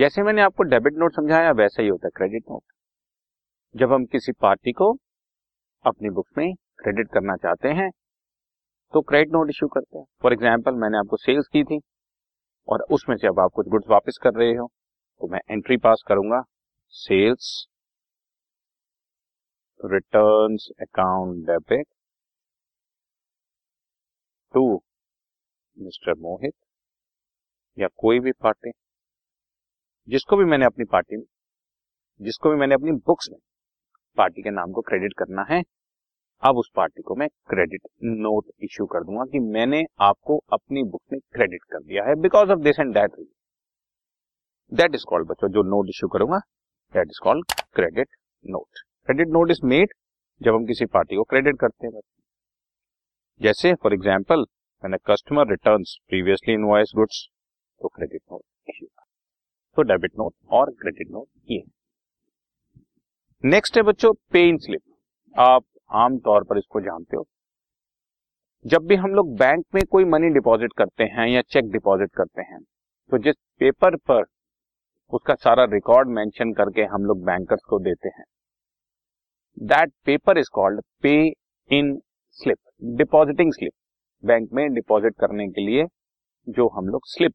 जैसे मैंने आपको डेबिट नोट समझाया, वैसा ही होता है क्रेडिट नोट। जब हम किसी पार्टी को अपनी बुक्स में क्रेडिट करना चाहते हैं तो क्रेडिट नोट इश्यू करते हैं। फॉर एग्ज़ाम्पल मैंने आपको सेल्स की थी, और उसमें से अब आप कुछ गुड्स वापस कर रहे हो तो मैं एंट्री पास करूँगा। Sales return account, debit to mister Mohit या कोई भी पार्टी। जिसको भी मैंने अपनी पार्टी में, जिसको भी मैंने अपनी बुक्स में पार्टी के नाम को क्रेडिट करना है, अब उस पार्टी को मैं क्रेडिट नोट इश्यू कर दूँगा कि मैंने आपको अपनी बुक में क्रेडिट कर दिया है because of this and that that is called बच्चों, जो नोट इश्यू करूँगा that is called credit note credit note is made जब हम किसी पार्टी को क्रेडिट करते हैं। जैसे फॉर एग्ज़ाम्पल मैंने customer return previously invoice goods तो क्रेडिट नोट तो डेबिट नोट और क्रेडिट नोट ये। नेक्स्ट है बच्चों पे इन स्लिप आप आमतौर पर इसको जानते हो। जब भी हम लोग बैंक में कोई मनी डिपॉजिट करते हैं या चेक डिपॉजिट करते हैं तो जिस पेपर पर उसका सारा रिकॉर्ड मेंशन करके हम लोग बैंकर्स को देते हैं that paper is called pay in slip depositing slip bank में डिपॉजिट करने के लिए जो हम लोग स्लिप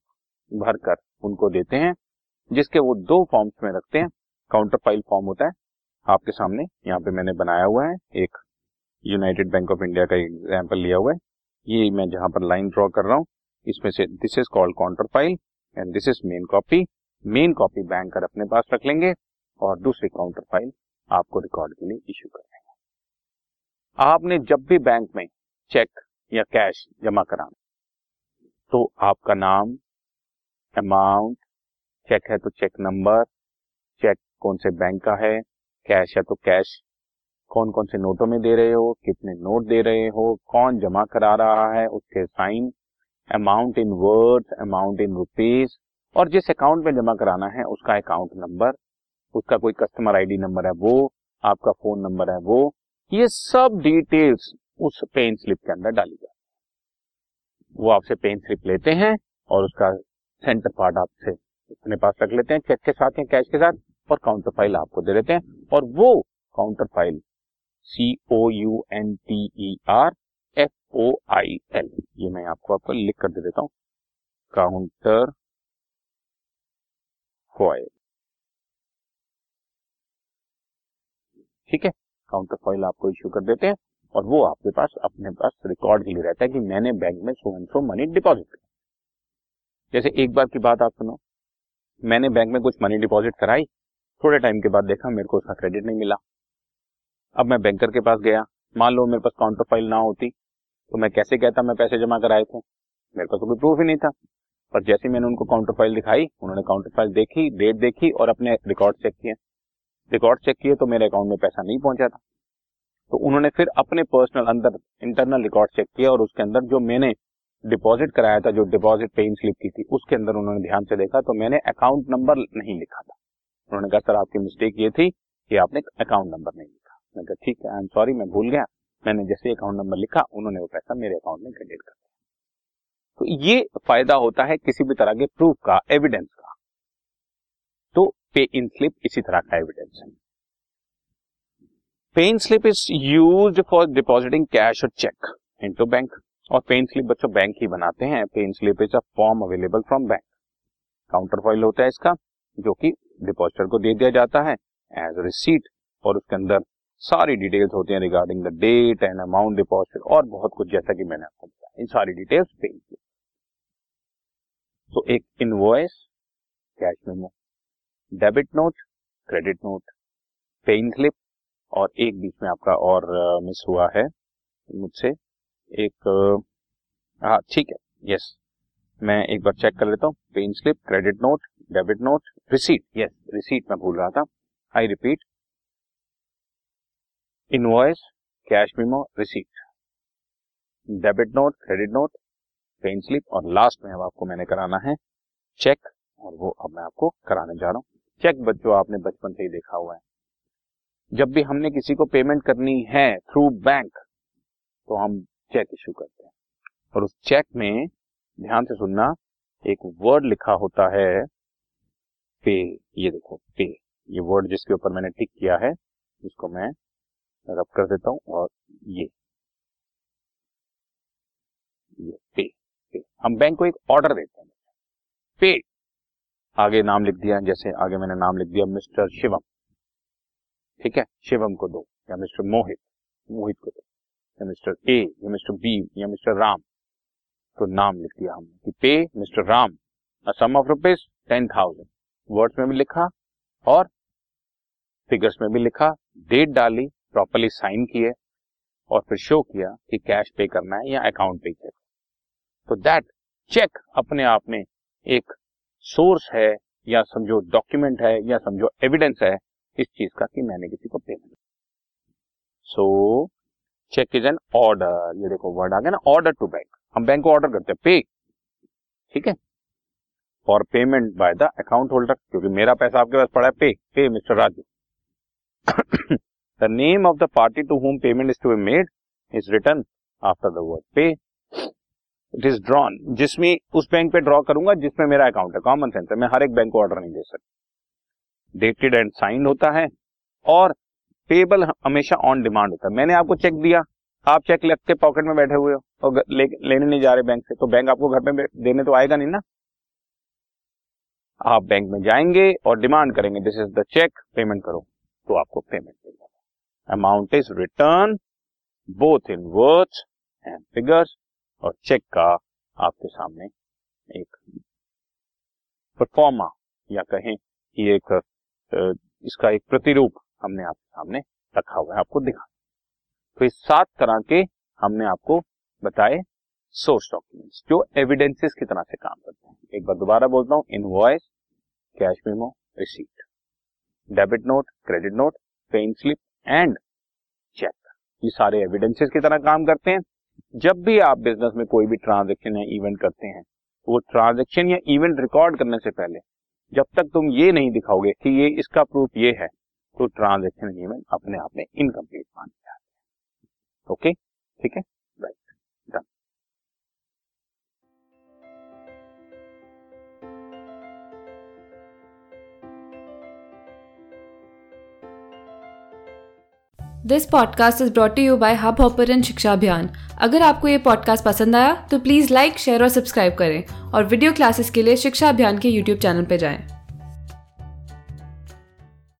भरकर उनको देते हैं जिसके वो दो फॉर्म्स में रखते हैं। काउंटर फ़ाइल फॉर्म होता है। आपके सामने यहाँ पे मैंने बनाया हुआ है। एक यूनाइटेड बैंक ऑफ़ इंडिया का एग्ज़ाम्पल लिया हुआ है। ये मैं जहाँ पर लाइन ड्रॉ कर रहा हूँ, इसमें से this is called counterfoil and this is main copy main copy banker अपने पास रख लेंगे और दूसरी काउंटर फ़ाइल आपको रिकॉर्ड के लिए इश्यू कर देंगे। आपने जब भी बैंक में चेक या कैश जमा कराना तो आपका नाम अमाउंट चेक है तो चेक नंबर चेक कौन से बैंक का है कैश है तो कैश कौन कौन से नोटों में दे रहे हो, कितने नोट दे रहे हो, कौन जमा करा रहा है, उसके sign amount in words amount in rupees और जिस अकाउंट में जमा कराना है, उसका अकाउंट नंबर उसका कोई कस्टमर आईडी नंबर है वो, आपका फ़ोन नंबर है वो, ये सब डिटेल्स उस पेन स्लिप के अंदर डाली जाती वो आपसे पेन स्लिप लेते हैं और उसका सेंटर पार्ट आपसे अपने पास रख लेते हैं चेक के साथ या कैश के साथ, और काउंटर फ़ाइल आपको दे देते हैं। और वो counterfoil C O U N T E R F O I L ये मैं आपको आपको लिख कर दे देता हूँ। काउंटर फॉइल ठीक है? काउंटर फॉइल आपको इश्यू कर देते हैं, और वो आपके पास, अपने पास रिकॉर्ड के लिए रहता है कि मैंने बैंक में so and so money deposit किया। जैसे एक बार की बात आप सुनो मैंने बैंक में कुछ मनी डिपॉजिट कराई, थोड़े टाइम के बाद देखा मेरे को उसका क्रेडिट नहीं मिला। अब मैं बैंकर के पास गया, मान लो मेरे पास काउंटर फ़ाइल ना होती तो मैं कैसे कहता मैं पैसे जमा कराए थे? मेरे पास तो कोई प्रूफ ही नहीं था। पर जैसे मैंने उनको काउंटर फ़ाइल दिखाई, उन्होंने काउंटर फ़ाइल देखी डेट देखी और अपने रिकॉर्ड चेक किए। रिकॉर्ड चेक किए तो मेरे अकाउंट में पैसा नहीं पहुँचा था। तो उन्होंने फिर अपने पर्सनल अंदर इंटरनल रिकॉर्ड चेक किया और उसके अंदर जो मैंने डिपॉजिट कराया था, जो डिपॉजिट पेइन स्लिप की थी, उसके अंदर उन्होंने ध्यान से देखा तो मैंने अकाउंट नंबर नहीं लिखा था। उन्होंने कहा, सर, आपकी मिस्टेक ये थी कि आपने अकाउंट नंबर नहीं लिखा। मैं कहा, ठीक है आई एम सॉरी मैं भूल गया। मैंने जैसे अकाउंट नंबर लिखा, उन्होंने वो पैसा मेरे अकाउंट में क्रेडिट कर दिया। तो ये फ़ायदा होता है किसी भी तरह के प्रूफ का एविडेंस का। तो पे इन स्लिप इसी तरह का एविडेंस है। Pay in slip is use for depositing cash और चेक इनटू बैंक और पेन स्लिप बच्चों बैंक ही बनाते हैं। Pay in slip is a form available from bank counterfoil foil होता है इसका जो कि डिपॉजिटर को दे दिया जाता है एज रिसीट और उसके अंदर सारी डिटेल्स होती हैं regarding the date and amount deposit और बहुत कुछ जैसा कि मैंने आपको बताया। इन सारी डिटेल्स पेन स्लिप तो एक invoice cash memo debit note credit note pay in slip और एक बीच में आपका और मिस uh, हुआ है मुझसे। एक हाँ ठीक है यस मैं एक बार चेक कर लेता हूँ. Pay in slip credit note debit note receipt yes receipt मैं भूल रहा था. I repeat invoice cash memo receipt debit note credit note pay in slip और लास्ट में अब आपको मैंने कराना है चेक और वो अब मैं आपको कराने जा रहा हूँ. चेक बच्चों, आपने बचपन से ही देखा हुआ है. जब भी हमने किसी को पेमेंट करनी है थ्रू बैंक तो हम चेक इशू करते हैं। और उस चेक में ध्यान से सुनना, एक वर्ड लिखा होता है, पे। ये देखो, पे। ये वर्ड जिसके ऊपर मैंने टिक किया है इसको मैं रब कर देता हूँ और ये। ये, पे पे। हम बैंक को एक ऑर्डर देते हैं। पे। आगे नाम लिख दिया, जैसे आगे मैंने नाम लिख दिया, मिस्टर शिवम। ठीक है? शिवम को दो, या मिस्टर मोहित। मोहित को दो। या मिस्टर ए, या मिस्टर बी, या मिस्टर राम। तो नाम लिख दिया हमने कि pay, mister Ram sum of rupees ten thousand words में भी लिखा और फिगर्स में भी लिखा डेट डाली प्रॉपरली साइन किए और फिर शो किया कि कैश पे करना है या अकाउंट पे चेक तो दैट चेक अपने आप में एक सोर्स है या समझो डॉक्यूमेंट है या समझो एविडेंस है, इस चीज़ का कि मैंने किसी को payment so cheque is an order ये देखो वर्ड आ गया ना ऑर्डर टू बैंक हम बैंक को ऑर्डर करते हैं पे ठीक है? For payment by the account holder क्योंकि मेरा पैसा आपके पास पड़ा है pay pay mister Raju the name of the party to whom payment is to be made is written after the word pay it is drawn जिसमें उस bank पे ड्रॉ करूँगा, जिसमें मेरा अकाउंट है. कॉमन सेंस है. मैं हर एक बैंक को ऑर्डर नहीं दे सकता। डेटेड एंड साइंड होता है, और पेबल हमेशा ऑन डिमांड होता है। मैंने आपको चेक दिया आप चेक लेके पॉकेट में बैठे हुए हो और ले, लेने नहीं जा रहे बैंक से तो बैंक आपको घर में देने तो आएगा नहीं ना? आप बैंक में जाएँगे और डिमांड करेंगे। This is the cheque payment करो तो आपको पेमेंट मिल जाएगा। Amount is written both in words and figures और चेक का आपके सामने एक परफॉर्मा या कहें कि एक इसका एक प्रतिरूप हमने आपके सामने रखा हुआ है, आपको दिखा। तो इस सात तरह के हमने आपको बताए सोर्स डॉक्यूमेंट्स जो एविडेंसेस की तरह से काम करते हैं। एक बार दोबारा बोलता हूँ invoice cash memo receipt debit note credit note pay in slip and cheque ये सारे एविडेंसेस की तरह काम करते हैं। जब भी आप बिज़नेस में कोई भी ट्रांजेक्शन या इवेंट करते हैं, वो ट्रांजेक्शन या इवेंट रिकॉर्ड करने से पहले, जब तक तुम ये नहीं दिखाओगे कि ये इसका प्रूफ ये है तो ट्रांजेक्शन इवेंट अपने आप में इनकम्प्लीट मान हैं। ओके ठीक है? Right done this podcast is brought you by Hubhopper शिक्षा अभियान अगर आपको ये पॉडकास्ट पसंद आया तो प्लीज़ लाइक शेयर और सब्सक्राइब करें। और वीडियो क्लासेस के लिए शिक्षा अभियान के यूट्यूब चैनल पर जाएँ।